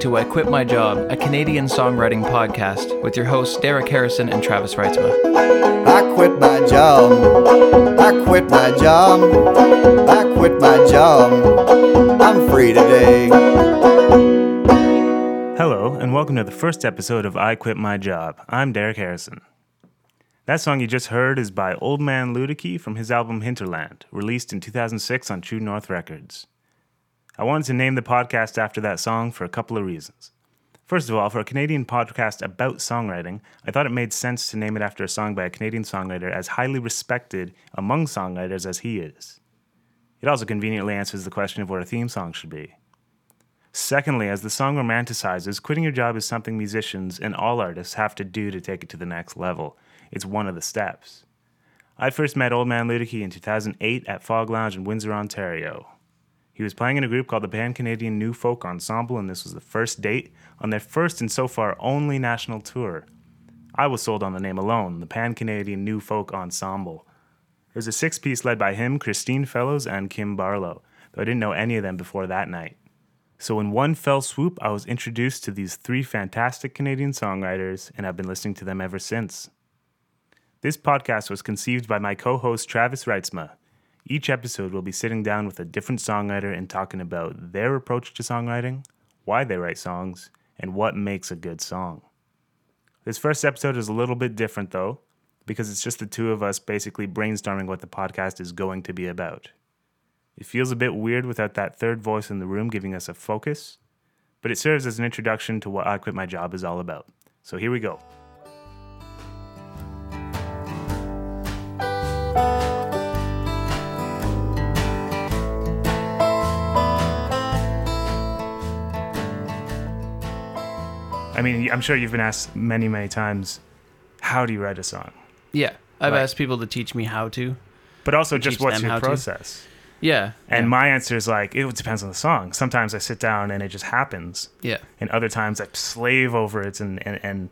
to I Quit My Job, a Canadian songwriting podcast with your hosts Derek Harrison and Travis Reitzma. I quit my job. I quit my job. I quit my job. I'm free today. Hello, and welcome to the first episode of I Quit My Job. I'm Derek Harrison. That song you just heard is by Old Man Luedecke from his album Hinterland, released in 2006 on True North Records. I wanted to name the podcast after that song for a couple of reasons. First of all, for a Canadian podcast about songwriting, I thought it made sense to name it after a song by a Canadian songwriter as highly respected among songwriters as he is. It also conveniently answers the question of what a theme song should be. Secondly, as the song romanticizes, quitting your job is something musicians and all artists have to do to take it to the next level. It's one of the steps. I first met Old Man Luedecke in 2008 at Phog Lounge in Windsor, Ontario. He was playing in a group called the Pan Canadian New Folk Ensemble, and this was the first date on their first and so far only national tour. I was sold on the name alone, the Pan Canadian New Folk Ensemble. It was a six piece led by him, Christine Fellows, and Kim Barlow, though I didn't know any of them before that night. So, in one fell swoop, I was introduced to these three fantastic Canadian songwriters, and I've been listening to them ever since. This podcast was conceived by my co host Travis Reitzma. Each episode will be sitting down with a different songwriter and talking about their approach to songwriting, why they write songs, and what makes a good song. This first episode is a little bit different though, because it's just the two of us basically brainstorming what the podcast is going to be about. It feels a bit weird without that third voice in the room giving us a focus, but it serves as an introduction to what I Quit My Job is all about. So here we go. I mean, I'm sure you've been asked many, many times, how do you write a song? Yeah, I've Right. asked people to teach me how to. But also just what's your how to. process? Yeah, And yeah, my answer is like, it depends on the song. Sometimes I sit down and it just happens. yeah, And other times I slave over it and, and, and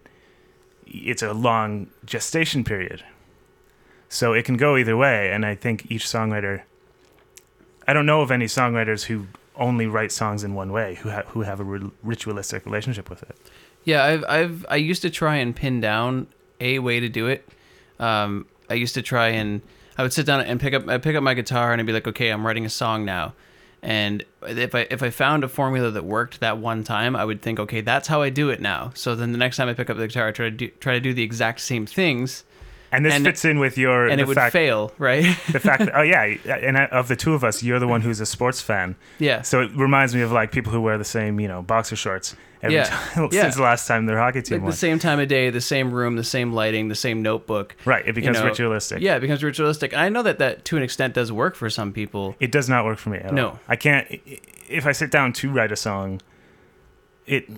it's a long gestation period. So it can go either way. And I think each songwriter, I don't know of any songwriters who only write songs in one way, who, ha- who have a ritualistic relationship with it. Yeah. I've, I've, I used to try and pin down a way to do it. Um, I used to try and I would sit down and pick up, I pick up my guitar and I'd be like, okay, I'm writing a song now. And if I if I found a formula that worked that one time, I would think, okay, that's how I do it now. So then the next time I pick up the guitar, I try to do, try to do the exact same things, And this And- fits in with your and it would fact, fail, right? the fact that oh yeah, and I- of the two of us, you're the one who's a sports fan. yeah. So it reminds me of like people who wear the same, you know, boxer shorts every Yeah. time Yeah. since the last time their hockey team like won. the same time of day, the same room, the same lighting, the same notebook. right, it becomes know, ritualistic. Yeah, it becomes ritualistic. I know that that to an extent does work for some people. It does not work for me at No. all. I can't. If I sit down to write a song, it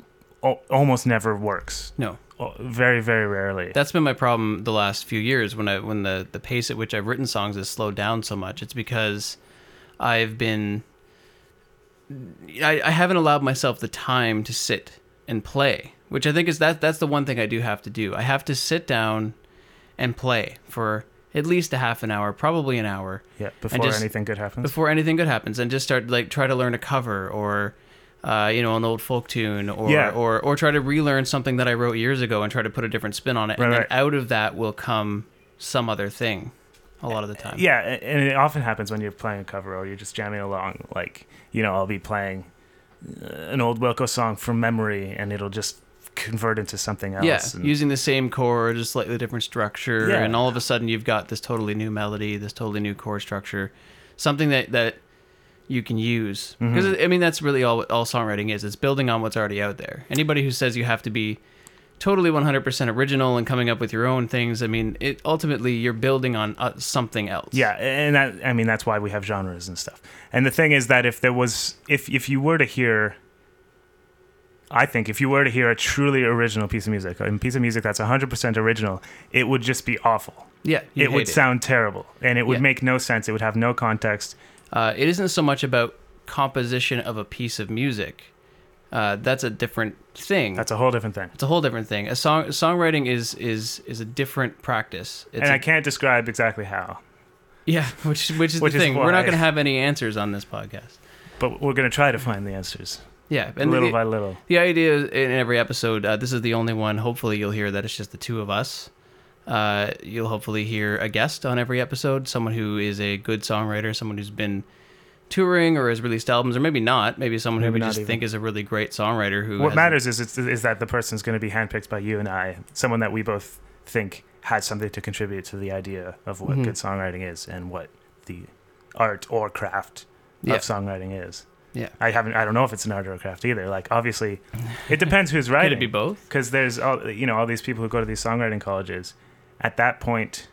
al- almost never works. No, Very, very rarely. that's been my problem the last few years when I when the the pace at which I've written songs has slowed down so much. It's because I've been I, I haven't allowed myself the time to sit and play, which I think is that that's the one thing I do have to do. I have to sit down and play for at least a half an hour, probably an hour. yeah, before just- anything good happens. before anything good happens and just start like try to learn a cover or uh, you know an old folk tune or, Yeah. or or try to relearn something that I wrote years ago and try to put a different spin on it Right, and then right. out of that will come some other thing a lot of the time yeah, and it often happens when you're playing a cover or you're just jamming along. Like, you know, I'll be playing uh, an old Wilco song from memory, and it'll just convert into something else. yeah and- using the same chord just slightly different structure Yeah. and all of a sudden you've got this totally new melody this totally new chord structure something that that you can use Mm-hmm. because I mean that's really all all songwriting is it's building on what's already out there anybody who says you have to be totally 100% original and coming up with your own things i mean it ultimately you're building on uh, something else Yeah, and that I mean that's why we have genres and stuff. And the thing is that if there was if if you were to hear I think if you were to hear a truly original piece of music, a piece of music that's 100% original, it would just be awful. yeah it would hate sound terrible and it would Yeah. make no sense. It would have no context. Uh, it isn't so much about composition of a piece of music uh, that's a different thing That's a whole different thing. It's a whole different thing. A song songwriting is is is a different practice. It's and I can't describe exactly how, yeah, which which is Which the is thing. We're not going to have any answers on this podcast. but we're going to try to find the answers. Yeah, and little the, by little. the idea is in every episode, uh, this is the only one. Hopefully, you'll hear that it's just the two of us. Uh, you'll hopefully hear a guest on every episode, someone who is a good songwriter, someone who's been touring or has released albums, or maybe not. Maybe someone who Maybe we just even. think is a really great songwriter. Who What matters is is that the person's going to be handpicked by you and I, someone that we both think has something to contribute to the idea of what Mhm. good songwriting is and what the art or craft Yeah. of songwriting is. Yeah. I haven't. I don't know if it's an art or a craft either. Like obviously, it depends who's Could writing. it be both? because there's all you know all these people who go to these songwriting colleges at that point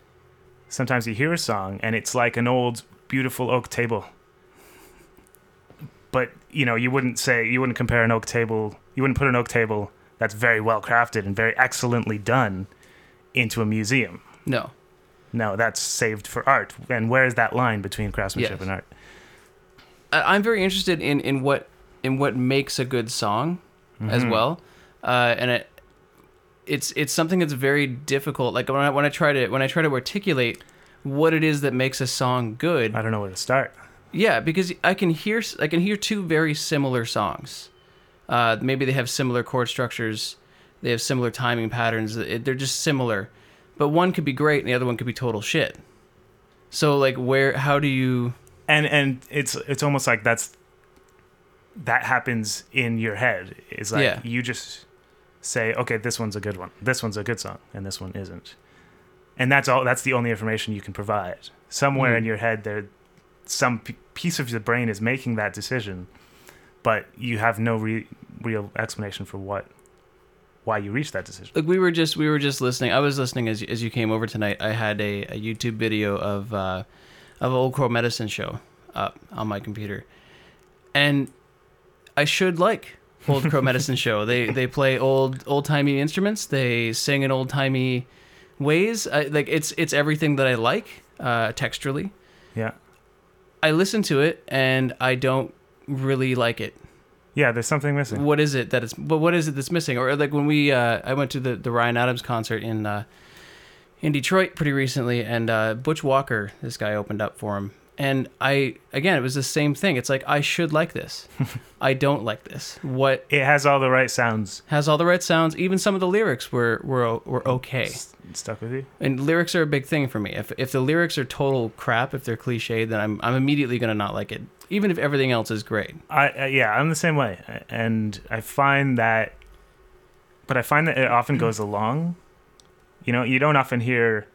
sometimes you hear a song and it's like an old beautiful oak table but you know you wouldn't say you wouldn't compare an oak table you wouldn't put an oak table that's very well crafted and very excellently done into a museum No. no that's saved for art and where's that line between craftsmanship Yes. and art I'm very interested in in what in what makes a good song as Mhm. well, uh, and it it's it's something that's very difficult. Like when I when I try to when I try to articulate what it is that makes a song good. i don't know where to start Yeah, because I can hear I can hear two very similar songs. Uh, maybe they have similar chord structures, they have similar timing patterns. They're just similar, but one could be great and the other one could be total shit. So like, where? How do you? and and it's it's almost like that's that happens in your head It's like Yeah. you just say okay this one's a good one. This one's a good song and this one isn't. And that's all that's the only information you can provide. Somewhere Mm. in your head there some p- piece of your brain is making that decision but you have no re- real explanation for what why you reached that decision. Like we were just we were just listening i was listening as, as you came over tonight. I had a, a youtube video of uh of an old crow medicine show up on my computer. And i should like old crow medicine show. They they play old old timey instruments. They sing in old timey ways. I, like it's it's everything that i like uh texturally. Yeah. I listen to it and i don't really like it. Yeah there's something missing. What is it that it's but what is it that's missing? Or like when we uh i went to the the ryan adams concert in uh in detroit pretty recently and uh butch walker this guy opened up for him and i again it was the same thing. It's like i should like this. I don't like this. What it has all the right sounds. Has all the right sounds. Even some of the lyrics were were were okay. S- stuck with you? And lyrics are a big thing for me. If if the lyrics are total crap if they're cliched then i'm i'm immediately going to not like it. Even if everything else is great. I uh, yeah, I'm the same way, and I find that, but I find that it often goes along. You know, you don't often hear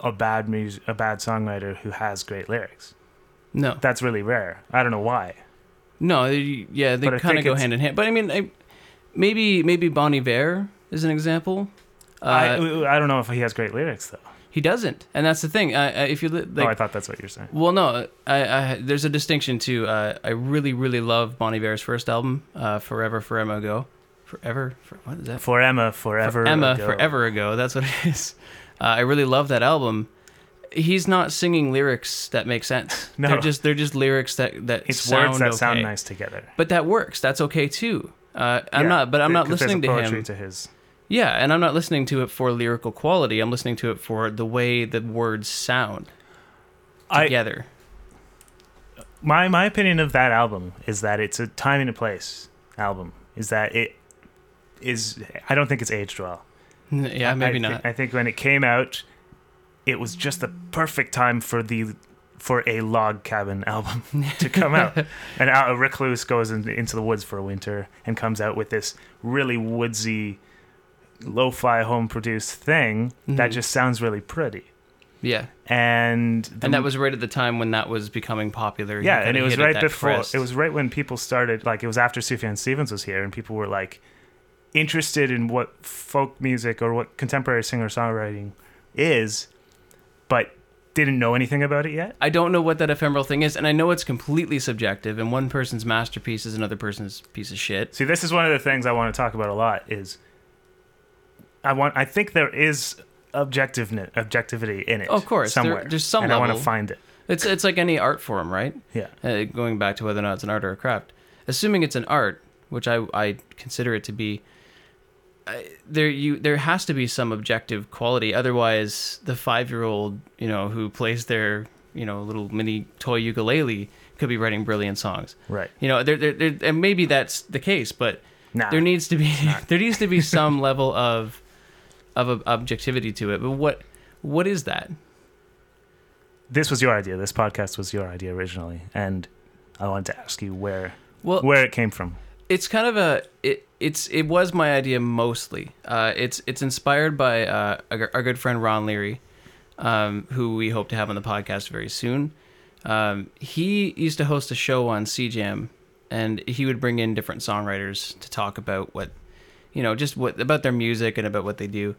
a bad mus- a bad songwriter who has great lyrics. no That's really rare. I don't know why. No, yeah, they kind of go hand in hand. But I mean, I, maybe maybe Bon Iver is an example. Uh, I I don't know if he has great lyrics though. he doesn't, and that's the thing. I, I, if you li- oh, I thought that's what you're saying. well, no, I, I there's a distinction too. Uh, I really really love Bon Iver's first album, uh, Forever Forever Ago, Forever. For, what is that? For Emma, forever. For Emma ago. Forever Ago. That's what it is. Uh, I really love that album. He's not singing lyrics that make sense. No. They're just they're just lyrics that that It's sound words that sound nice together. But that works. That's okay too. Uh, I'm Yeah, not, but I'm not listening to him. To his. Yeah, and I'm not listening to it for lyrical quality. I'm listening to it for the way the words sound I together. my my opinion of that album is that it's a time and a place album. Is that it is I don't think it's aged well. yeah, maybe I not. I think when it came out, it was just the perfect time for the for a log cabin album to come out. and out, a recluse goes in, into the woods for a winter and comes out with this really woodsy, lo-fi home produced thing that Mhm. just sounds really pretty. yeah, And the and that was right at the time when that was becoming popular. Yeah, and it was right that before. crest. It was right when people started. Like it was after Sufjan Stevens was here, and people were like interested in what folk music or what contemporary singer songwriting is, but didn't know anything about it yet. I don't know what that ephemeral thing is, and I know it's completely subjective. And one person's masterpiece is another person's piece of shit. See, this is one of the things I want to talk about a lot. Is I want. I think there is objectiveness, objectivity in it. Of course, there- somewhere. there's some and I want to find it. It's it's like any art form, right? Yeah. uh, going back to whether or not it's an art or a craft, assuming it's an art, which I, I consider it to be, I, there you there has to be some objective quality. Otherwise, the five year old you know who plays their you know little mini toy ukulele could be writing brilliant songs. Right. You know, there, there, there and maybe that's the case, but Nah. there needs to be there needs to be some level of of objectivity to it. But what what is that? this was your idea. This podcast was your idea originally, and I wanted to ask you where Well, where it came from. It's kind of a it it's it was my idea mostly. Uh, it's it's inspired by uh, our, good friend Ron Leary, um, who we hope to have on the podcast very soon. Um, he used to host a show on CJAM, and he would bring in different songwriters to talk about what, you know, just what about their music and about what they do.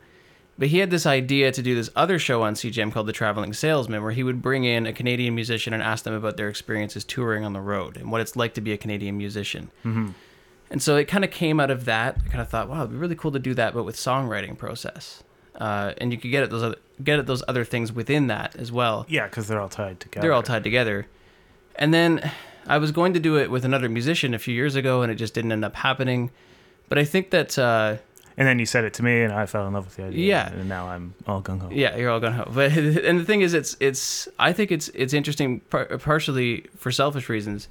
But he had this idea to do this other show on CJAM called The Traveling Salesman, where he would bring in a Canadian musician and ask them about their experiences touring on the road and what it's like to be a Canadian musician. And so it kind of came out of that. I kind of thought, wow, it'd be really cool to do that, but with songwriting process. Uh, and you could get at those other get at those other things within that as well. Yeah, because they're all tied together. They're all tied together. And then I was going to do it with another musician a few years ago, and it just didn't end up happening. But I think that uh, And then you said it to me, and I fell in love with the idea. Yeah. And now I'm all gung ho. Yeah, you're all gonna hope. But and the thing is, it's it's. I think it's it's interesting, par- partially for selfish reasons.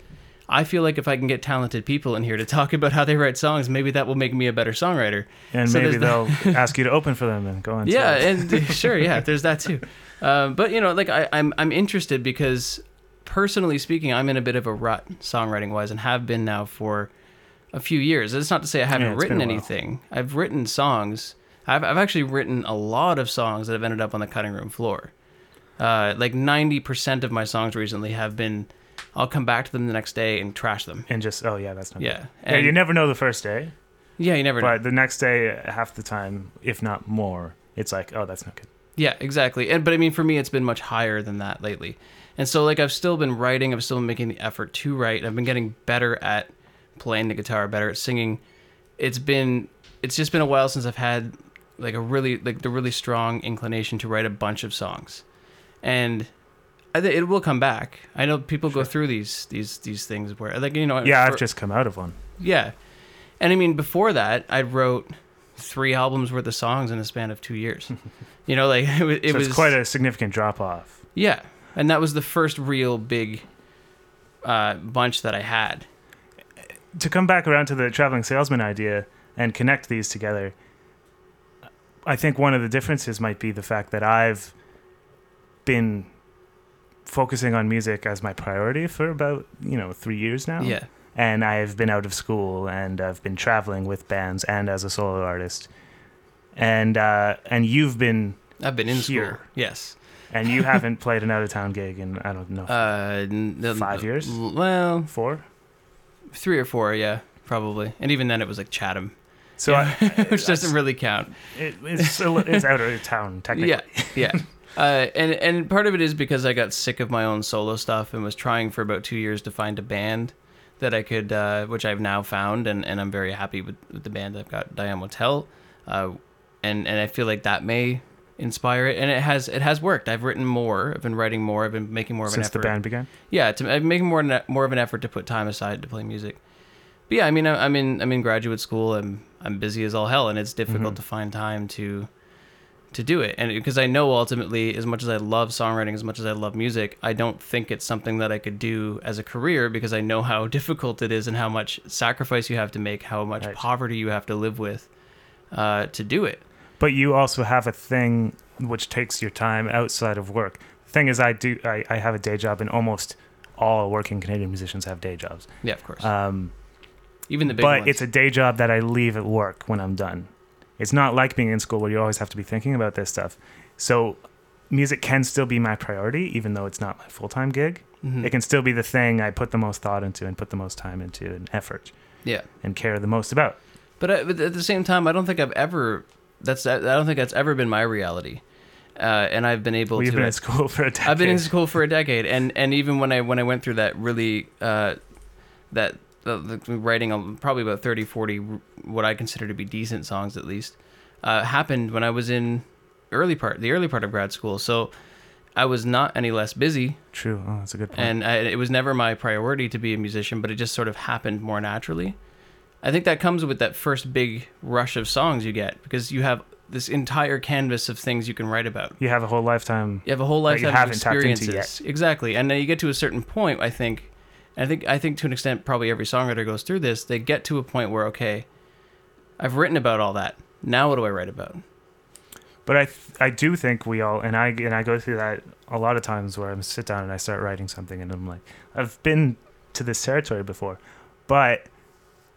I feel like if I can get talented people in here to talk about how they write songs, maybe that will make me a better songwriter. And So maybe they'll ask you to open for them and go on. yeah, and sure, yeah, there's that too. Um, but you know, like I, I'm I'm interested because personally speaking, I'm in a bit of a rut songwriting wise, and have been now for a few years. It's not to say I haven't Yeah, written been a while. anything. I've written songs. I've I've actually written a lot of songs that have ended up on the cutting room floor. Uh, like 90% of my songs recently have been. I'll come back to them the next day and trash them. and just oh yeah, that's not Yeah, good. Yeah, and- you never know the first day, Yeah, you never know. but the next day, half the time, if not more, it's like oh that's not good. Yeah, exactly. And but I mean, for me, it's been much higher than that lately. And so, like, I've still been writing. I've still been making the effort to write. I've been getting better at playing the guitar, better at singing. It's been, it's just been a while since I've had like a really like the really strong inclination to write a bunch of songs, and I think it will come back. I know people go through these these these things where like you know Yeah, for- I've just come out of one. yeah, and I mean before that I wrote three albums worth of songs in a span of two years. you know, like it, was- it so was quite a significant drop off. yeah, and that was the first real big uh, bunch that I had. to come back around to the traveling salesman idea and connect these together, I think one of the differences might be the fact that I've been focusing on music as my priority for about you know three years now. Yeah, and I've been out of school and I've been traveling with bands and as a solo artist, and uh, and you've been I've been in Here. school. Yes, and you haven't played an out of town gig in I don't know uh, Five years? Well, four. three or four, yeah, probably. And even then, it was like Chatham, So Yeah, I, which doesn't really count. it, it's it's out of town technically. Yeah, yeah. Uh, and and part of it is because I got sick of my own solo stuff and was trying for about two years to find a band that I could, uh, which I've now found, and, and I'm very happy with, with the band I've got, Diane Motel, uh, and and I feel like that may inspire it, and it has it has worked. I've written more, I've been writing more, I've been making more of an Since the effort. band began. Yeah, to, I'm making more more of an effort to put time aside to play music. But yeah, I mean, I- I'm in I'm in graduate school. I'm I'm busy as all hell, and it's difficult Mhm. to find time to to do it. And because I know ultimately, as much as I love songwriting, as much as I love music, I don't think it's something that I could do as a career because I know how difficult it is and how much sacrifice you have to make, how much Right. poverty you have to live with uh, to do it. But you also have a thing which takes your time outside of work. The thing is, I do I, I have a day job, and almost all working Canadian musicians have day jobs. Yeah, of course. Um, Even the big but ones. it's a day job that I leave at work when I'm done. It's not like being in school where you always have to be thinking about this stuff. So music can still be my priority, even though it's not my full time gig. Mhm. It can still be the thing I put the most thought into and put the most time into and effort yeah. and care the most about. But, I, but at the same time, I don't think I've ever. That's I don't think that's ever been my reality, uh, and I've been able Well, you've to. been in school for a decade. I've been in school for a decade, and and even when I when I went through that really uh, that uh, the writing um, probably about 30, 40 what I consider to be decent songs at least uh, happened when I was in early part the early part of grad school. So I was not any less busy, True. Oh, that's a good point. and I, it was never my priority to be a musician, but it just sort of happened more naturally. I think that comes with that first big rush of songs you get because you have this entire canvas of things you can write about. You have a whole lifetime. You have a whole That you lifetime of haven't tapped into experiences. Exactly. And then you get to a certain point, I think and I think I think to an extent probably every songwriter goes through this, they get to a point where okay, I've written about all that. Now what do I write about? But I th- I do think we all and I and I go through that a lot of times where I sit down and I start writing something and I'm like I've been to this territory before, but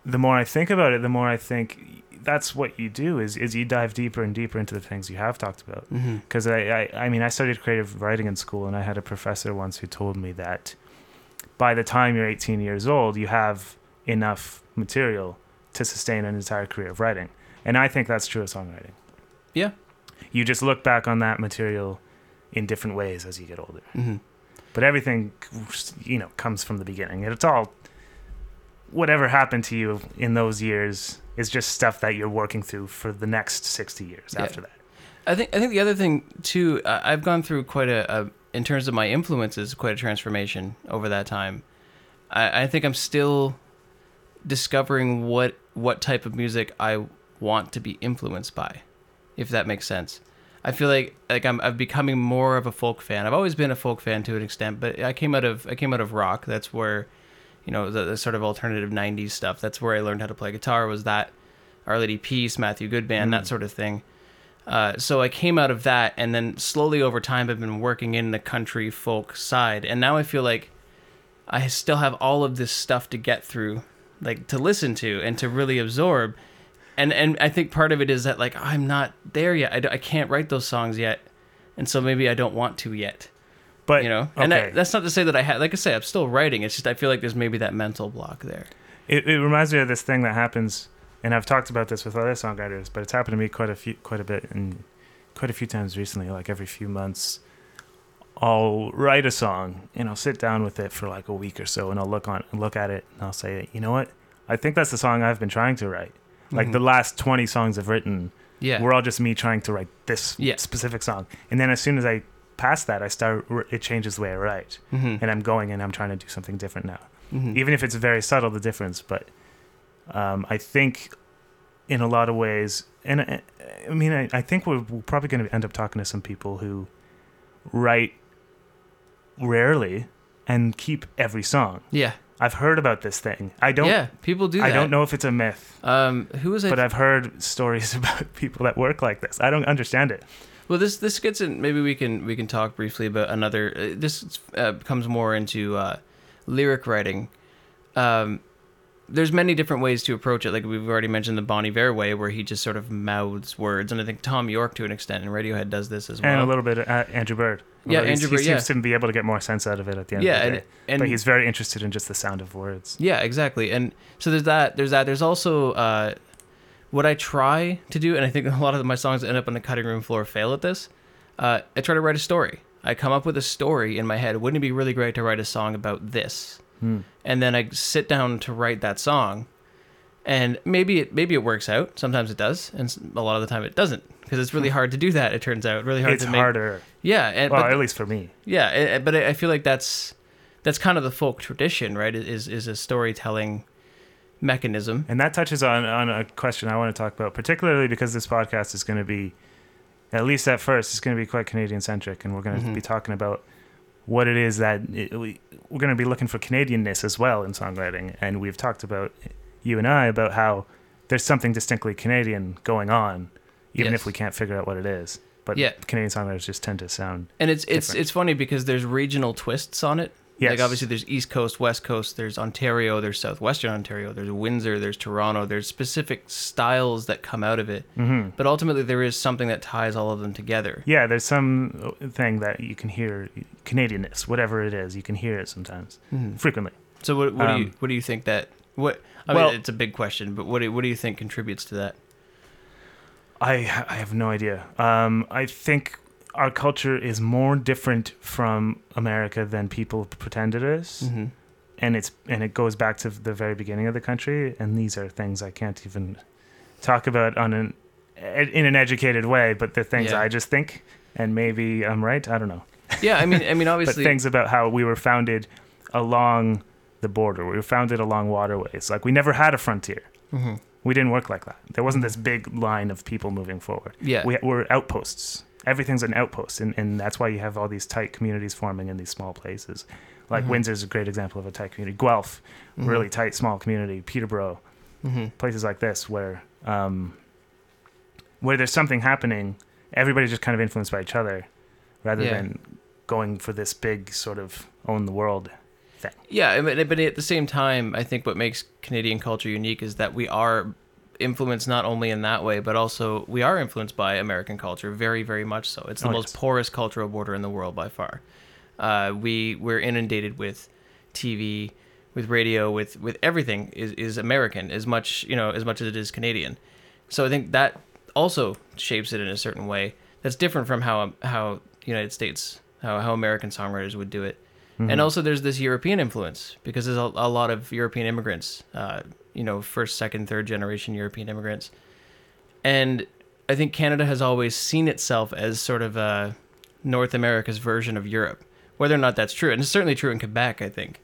the more I think about it, the more I think that's what you do is is you dive deeper and deeper into the things you have talked about. Mm-hmm. Because I, I I mean I studied creative writing in school and I had a professor once who told me that by the time you're 18 years old, you have enough material to sustain an entire career of writing, and I think that's true of songwriting Yeah. you just look back on that material in different ways as you get older. Mm-hmm. But everything, you know, comes from the beginning. And it's all whatever happened to you in those years is just stuff that you're working through for the next 60 years Yeah. after that. I think I think the other thing too, I've gone through quite a, a in terms of my influences, quite a transformation over that time. I, I think I'm still discovering what what type of music I want to be influenced by, if that makes sense. I feel like like I'm I'm becoming more of a folk fan. I've always been a folk fan to an extent, but I came out of I came out of rock. That's where, you know, the, the sort of alternative '90s stuff. That's where I learned how to play guitar. Was that Our Lady Peace, Matthew Good Band, that mm. sort of thing. Uh, so I came out of that, and then slowly over time, I've been working in the country folk side, and now I feel like I still have all of this stuff to get through, like to listen to and to really absorb. And and I think part of it is that like I'm not there yet. I, d- I can't write those songs yet, and so maybe I don't want to yet. But You know, and okay. I, that's not to say that I had. Like I say, I'm still writing. It's just I feel like there's maybe that mental block there. it, it reminds me of this thing that happens, and I've talked about this with other songwriters, but it's happened to me quite a few, quite a bit, and quite a few times recently. Like every few months, I'll write a song and I'll sit down with it for like a week or so, and I'll look on, look at it, and I'll say, you know what, I think that's the song I've been trying to write. Like Mhm. the last twenty songs I've written, Yeah. were all just me trying to write this Yeah. specific song, and then as soon as I pass that, I start, it changes the way I write, hmm and I'm going and I'm trying to do something different now hmm even if it's very subtle the difference but um, i think in a lot of ways and i, I mean I, I think we're, we're probably going to end up talking to some people who write rarely and keep every song Yeah. i've heard about this thing i don't yeah. People do that. i don't know if it's a myth Um, who was I? but i've heard stories about people that work like this i don't understand it Well, this this gets in. Maybe we can we can talk briefly about another. Uh, this uh, comes more into uh, lyric writing. Um, there's many different ways to approach it. Like we've already mentioned the Bon Iver way, where he just sort of mouths words, and I think Thom Yorke to an extent, and Radiohead does this as well. and a little bit uh, andrew bird Yeah, Andrew he Bird, seems yeah. to be able to get more sense out of it at the end yeah, of the and, day and but he's very interested in just the sound of words Yeah, exactly. And so there's that. There's that. There's also uh, what I try to do, and I think a lot of my songs that end up on the cutting room floor fail at this. Uh, I try to write a story. I come up with a story in my head. Wouldn't it be really great to write a song about this? Hmm. And then I sit down to write that song, and maybe it maybe it works out. Sometimes it does, and a lot of the time it doesn't because it's really hard to do that. It turns out really hard it's to make. harder Yeah, and, well but at least for me yeah, eh, but I feel like that's that's kind of the folk tradition, right? Is is a storytelling mechanism. And that touches on, on a question I want to talk about, particularly because this podcast is going to be, at least at first, it's going to be quite Canadian centric. And we're going to Mhm. be talking about what it is that it, we, we're going to be looking for Canadianness as well in songwriting. And we've talked about, you and I, about how there's something distinctly Canadian going on, even Yes. if we can't figure out what it is. But Yeah. Canadian songwriters just tend to sound. And it's it's Different. it's funny because there's regional twists on it. Yes. Like obviously there's East Coast, West Coast, there's Ontario, there's Southwestern Ontario, there's Windsor, there's Toronto, there's specific styles that come out of it. hmm But ultimately there is something that ties all of them together. Yeah, there's some thing that you can hear, Canadianness, whatever it is, you can hear it sometimes, frequently. So what what do you Um, what do you think that what I well- mean it's a big question, but what do, what do you think contributes to that? I I have no idea. Um, I think our culture is more different from America than people pretend it is. Mm-hmm. and it's and it goes back to the very beginning of the country. And these are things I can't even talk about on an in an educated way, but the things Yeah. I just think, and maybe I'm right. I don't know, Yeah, I mean I mean but obviously things about how we were founded along the border. We were founded along waterways. Like we never had a frontier. Mhm. We didn't work like that. There wasn't this big line of people moving forward. Yeah. We, we're outposts. Everything's an outpost, and, and that's why you have all these tight communities forming in these small places. Like Mhm. Windsor's a great example of a tight community. Guelph, Mhm. really tight, small community. Peterborough, hmm places like this where um, where there's something happening, everybody's just kind of influenced by each other, rather Yeah. than going for this big sort of own the world. Thing. Yeah, I mean, but at the same time, I think what makes Canadian culture unique is that we are influenced not only in that way, but also we are influenced by American culture very, very much so. It's the Oh, most yes. porous cultural border in the world by far. Uh, we we're inundated with TV, with radio, with with everything is is American as much you know as much as it is Canadian. So I think that also shapes it in a certain way. That's different from how how United States how how American songwriters would do it. Mm-hmm. And also, there's this European influence because there's a, a lot of European immigrants, uh, you know, first, second, third generation European immigrants. And I think Canada has always seen itself as sort of a North America's version of Europe, whether or not that's true. And it's certainly true in Quebec, I think.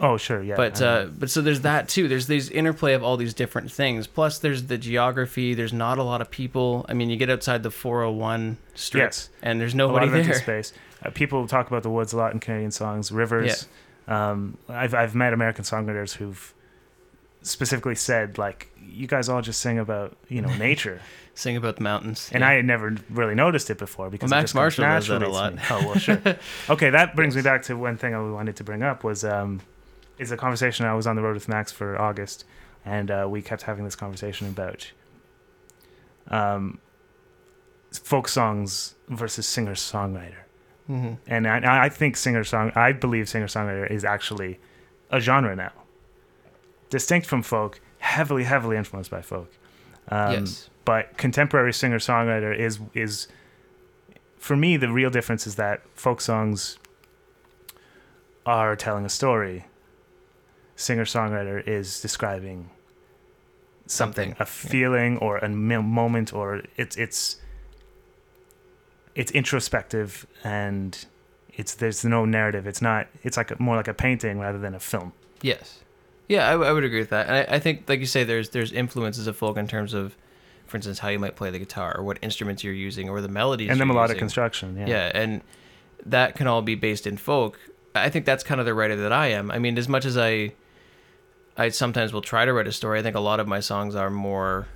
Oh, sure, yeah. But uh, but so there's that too. There's these interplay of all these different things. Plus, there's the geography. There's not a lot of people. I mean, you get outside the 401 strip, Yes. and there's a lot nobody of empty there. space. Uh, people talk about the woods a lot in Canadian songs, rivers. Yeah. Um, I've I've met American songwriters who've specifically said like, "You guys all just sing about you know nature," Sing about the mountains. and Yeah. I had never really noticed it before because Well, Max Marshall does that a lot. Oh well, sure. okay, that brings me back to one thing I wanted to bring up was um, is a conversation I was on the road with Max for August, and uh, we kept having this conversation about um, folk songs versus singer songwriter. Mhm. and I, I think singer song I believe singer songwriter is actually a genre now, distinct from folk, heavily heavily influenced by folk. Um, yes. But contemporary singer songwriter is is for me the real difference is that folk songs are telling a story. Singer songwriter is describing something, Something, a feeling or a moment, or it's it's it's introspective and it's there's no narrative. It's not. It's like a, more like a painting rather than a film. Yes. Yeah, I would agree with that. And I, I think, like you say, there's there's influences of folk in terms of, for instance, how you might play the guitar or what instruments you're using or the melodies. and the melodic using. construction. Yeah. Yeah. and that can all be based in folk. I think that's kind of the writer that I am. I mean, as much as I, I sometimes will try to write a story. I think a lot of my songs are more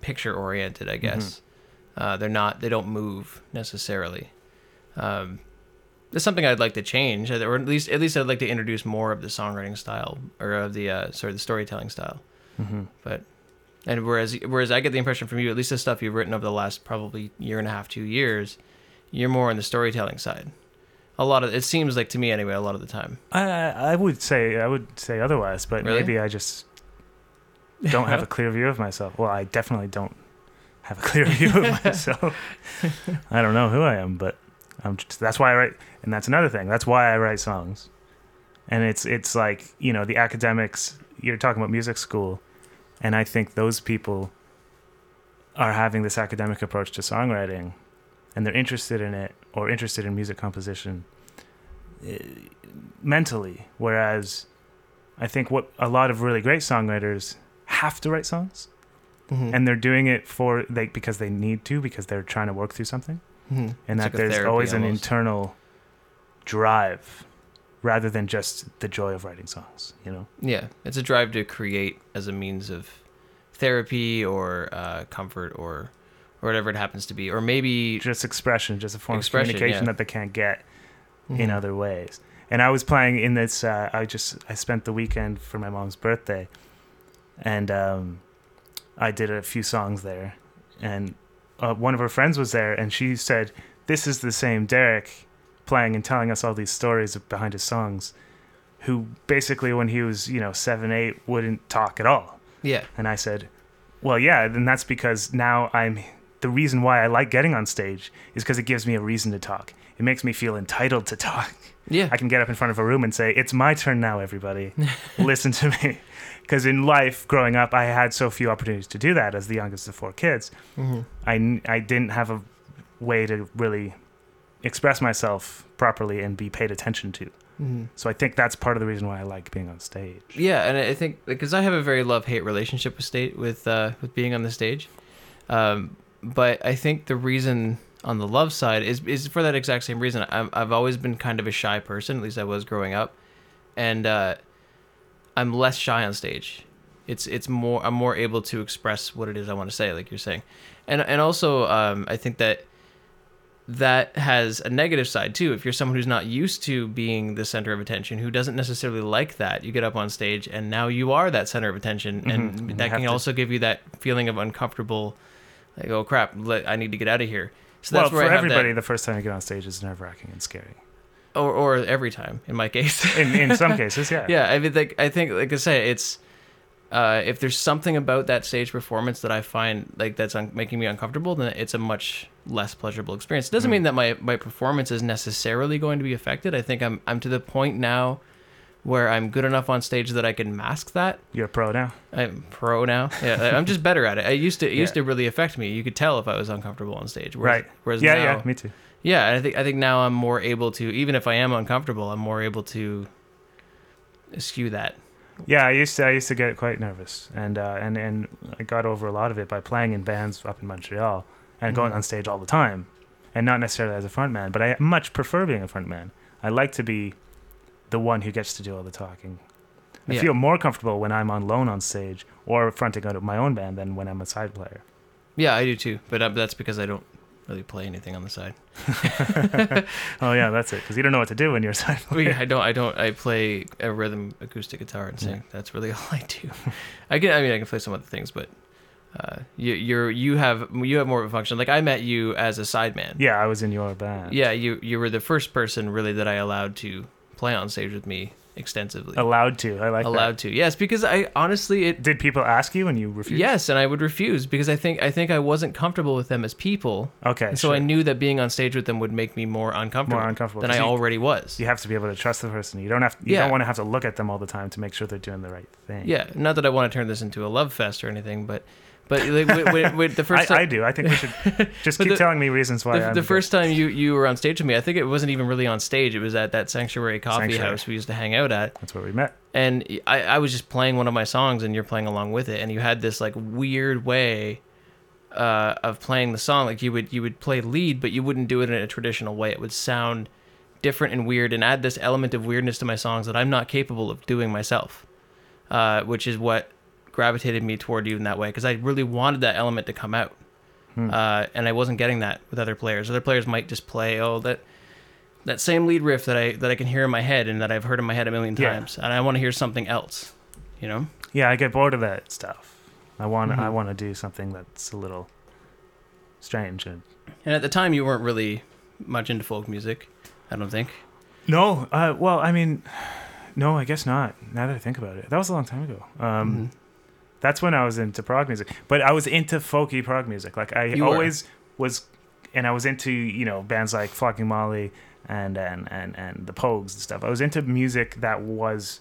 picture oriented. I guess uh, they're not. They don't move necessarily. Um, it's something I'd like to change, or at least at least I'd like to introduce more of the songwriting style or of the uh, sorry the storytelling style. hmm But and whereas whereas I get the impression from you, at least the stuff you've written over the last probably year and a half, two years, you're more on the storytelling side. A lot of it seems like to me anyway. A lot of the time. I I would say I would say otherwise, but Really? maybe I just don't have a clear view of myself. Well, I definitely don't have a clear view of myself. I don't know who I am, but I'm just, that's why I write. And that's another thing. That's why I write songs. And it's it's like you know the academics. You're talking about music school, and I think those people are having this academic approach to songwriting, and they're interested in it or interested in music composition eh, mentally. Whereas I think what a lot of really great songwriters have to write songs Mm-hmm. and they're doing it for they because they need to because they're trying to work through something Mhm. and It's that like there's always an internal drive rather than just the joy of writing songs you know Yeah, it's a drive to create as a means of therapy or uh, comfort or or whatever it happens to be, or maybe just expression just a form of communication yeah. that they can't get in Mhm. other ways and i was playing in this uh, i just i spent the weekend for my mom's birthday and um, i did a few songs there and uh, one of her friends was there and she said this is the same derek playing and telling us all these stories behind his songs who basically when he was you know seven eight wouldn't talk at all yeah, and I said, "Well, yeah, then that's because now I'm the reason why I like getting on stage is because it gives me a reason to talk. It makes me feel entitled to talk. yeah, I can get up in front of a room and say, "It's my turn now, everybody. Listen to me." Because in life, growing up, I had so few opportunities to do that as the youngest of four kids. hmm I, I didn't have a way to really express myself properly and be paid attention to. So I think that's part of the reason why I like being on stage. Yeah, and I think because I have a very love hate relationship with state with uh, with being on the stage, um, but I think the reason on the love side is is for that exact same reason. I've I've always been kind of a shy person, at least I was growing up, and uh, I'm less shy on stage. It's it's more I'm more able to express what it is I want to say, like you're saying, and and also um, I think that that has a negative side too. If you're someone who's not used to being the center of attention, who doesn't necessarily like that, you get up on stage and now you are that center of attention, Mhm. and that can to- also give you that feeling of uncomfortable, like oh crap, I need to get out of here. So well, that's where for everybody, the first time you get on stage is nerve wracking and scary. or or every time in my case. In in some cases, yeah. yeah, I mean, like I think, like I say, it's uh, if there's something about that stage performance that I find like that's un- making me uncomfortable, then it's a much less pleasurable experience. It doesn't Mm. mean that my my performance is necessarily going to be affected. I think I'm I'm to the point now where I'm good enough on stage that I can mask that. You're a pro now. I'm pro now. Yeah, I'm just better at it. I used to it used to really affect me. You could tell if I was uncomfortable on stage. Whereas, right. Whereas yeah, now, yeah, me too. yeah, and I think I think now I'm more able to, even if I am uncomfortable, I'm more able to eschew that. Yeah, I used to I used to get quite nervous, and uh, and and I got over a lot of it by playing in bands up in Montreal and going Mhm. on stage all the time, and not necessarily as a frontman. But I much prefer being a frontman. I like to be the one who gets to do all the talking. I Yeah. feel more comfortable when I'm on loan on stage or fronting out of my own band than when I'm a side player. Yeah, I do too, but uh, that's because I don't really play anything on the side. Oh yeah, that's it. Because you don't know what to do when you're a side player. yeah, I don't. I don't. I play a rhythm acoustic guitar and sing. That's really all I do. I can. I mean, I can play some other things, but uh, you, you're you have you have more of a function. Like I met you as a sideman. Yeah, I was in your band. Yeah, you you were the first person really that I allowed to play on stage with me extensively. allowed to. I like allowed to. Yes, because I honestly it Did people ask you and you refused? Yes, and I would refuse because I think I think I wasn't comfortable with them as people. Okay. And so sure. I knew that being on stage with them would make me more uncomfortable, More uncomfortable, than I you- already was. you have to be able to trust the person. You don't have. You Yeah. don't want to have to look at them all the time to make sure they're doing the right thing. Yeah, not that I want to turn this into a love fest or anything, but but like, with the first time, I do. I think we should just keep the- telling me reasons why. the, the first time you you were on stage with me, I think it wasn't even really on stage. It was at that Sanctuary Coffee Sanctuary. House we used to hang out at, That's where we met. and I, I was just playing one of my songs, and you're playing along with it, and you had this like weird way uh, of playing the song. Like you would you would play lead, but you wouldn't do it in a traditional way. It would sound different and weird, and add this element of weirdness to my songs that I'm not capable of doing myself. Uh, which is what gravitated me toward you in that way because I really wanted that element to come out, Hmm. uh, and I wasn't getting that with other players. Other players might just play oh that that same lead riff that I that I can hear in my head and that I've heard in my head a million Yeah. times, and I want to hear something else. You know? Yeah, I get bored of that stuff. I want. I Mhm. want to do something that's a little strange and. And at the time, you weren't really much into folk music. I don't think. No. Uh. Well, I mean, no. I guess not. Now that I think about it, that was a long time ago. Um. That's when I was into prog music, but I was into folky prog music. Like I You were. always was, and I was into you know bands like Flogging Molly and and and and the Pogues and stuff. I was into music that was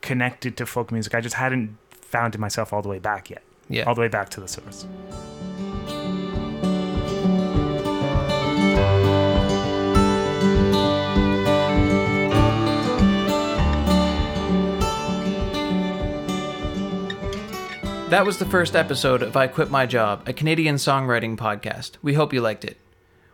connected to folk music. I just hadn't found it myself all the way back yet, Yeah. all the way back to the source. That was the first episode of I Quit My Job, a Canadian songwriting podcast. We hope you liked it.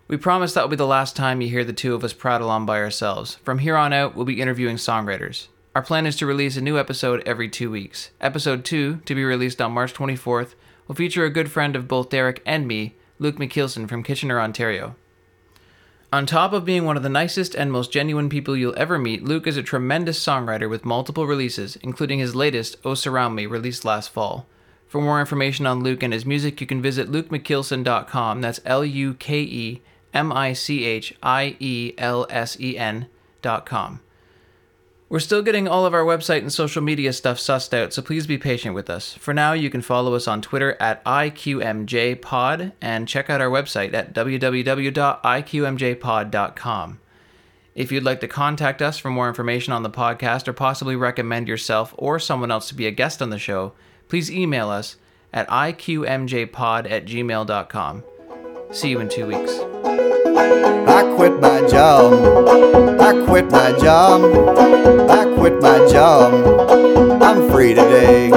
We promise that will be the last time you hear the two of us prattle on by ourselves. From here on out, we'll be interviewing songwriters. Our plan is to release a new episode every two weeks. Episode 2, to be released on March 24th, will feature a good friend of both Derek and me, Luke Michielsen from Kitchener, Ontario. On top of being one of the nicest and most genuine people you'll ever meet, Luke is a tremendous songwriter with multiple releases, including his latest, Oh Surround Me, released last fall. For more information on Luke and his music, you can visit lukemichielsen.com. That's L U K E M I C H I E L S E N.com. We're still getting all of our website and social media stuff sussed out, so please be patient with us. For now, you can follow us on Twitter at IQMJPod and check out our website at www.iqmjpod.com. If you'd like to contact us for more information on the podcast or possibly recommend yourself or someone else to be a guest on the show, please email us at iqmjpod at gmail.com. See you in two weeks. I quit my job. I quit my job. I quit my job. I'm free today.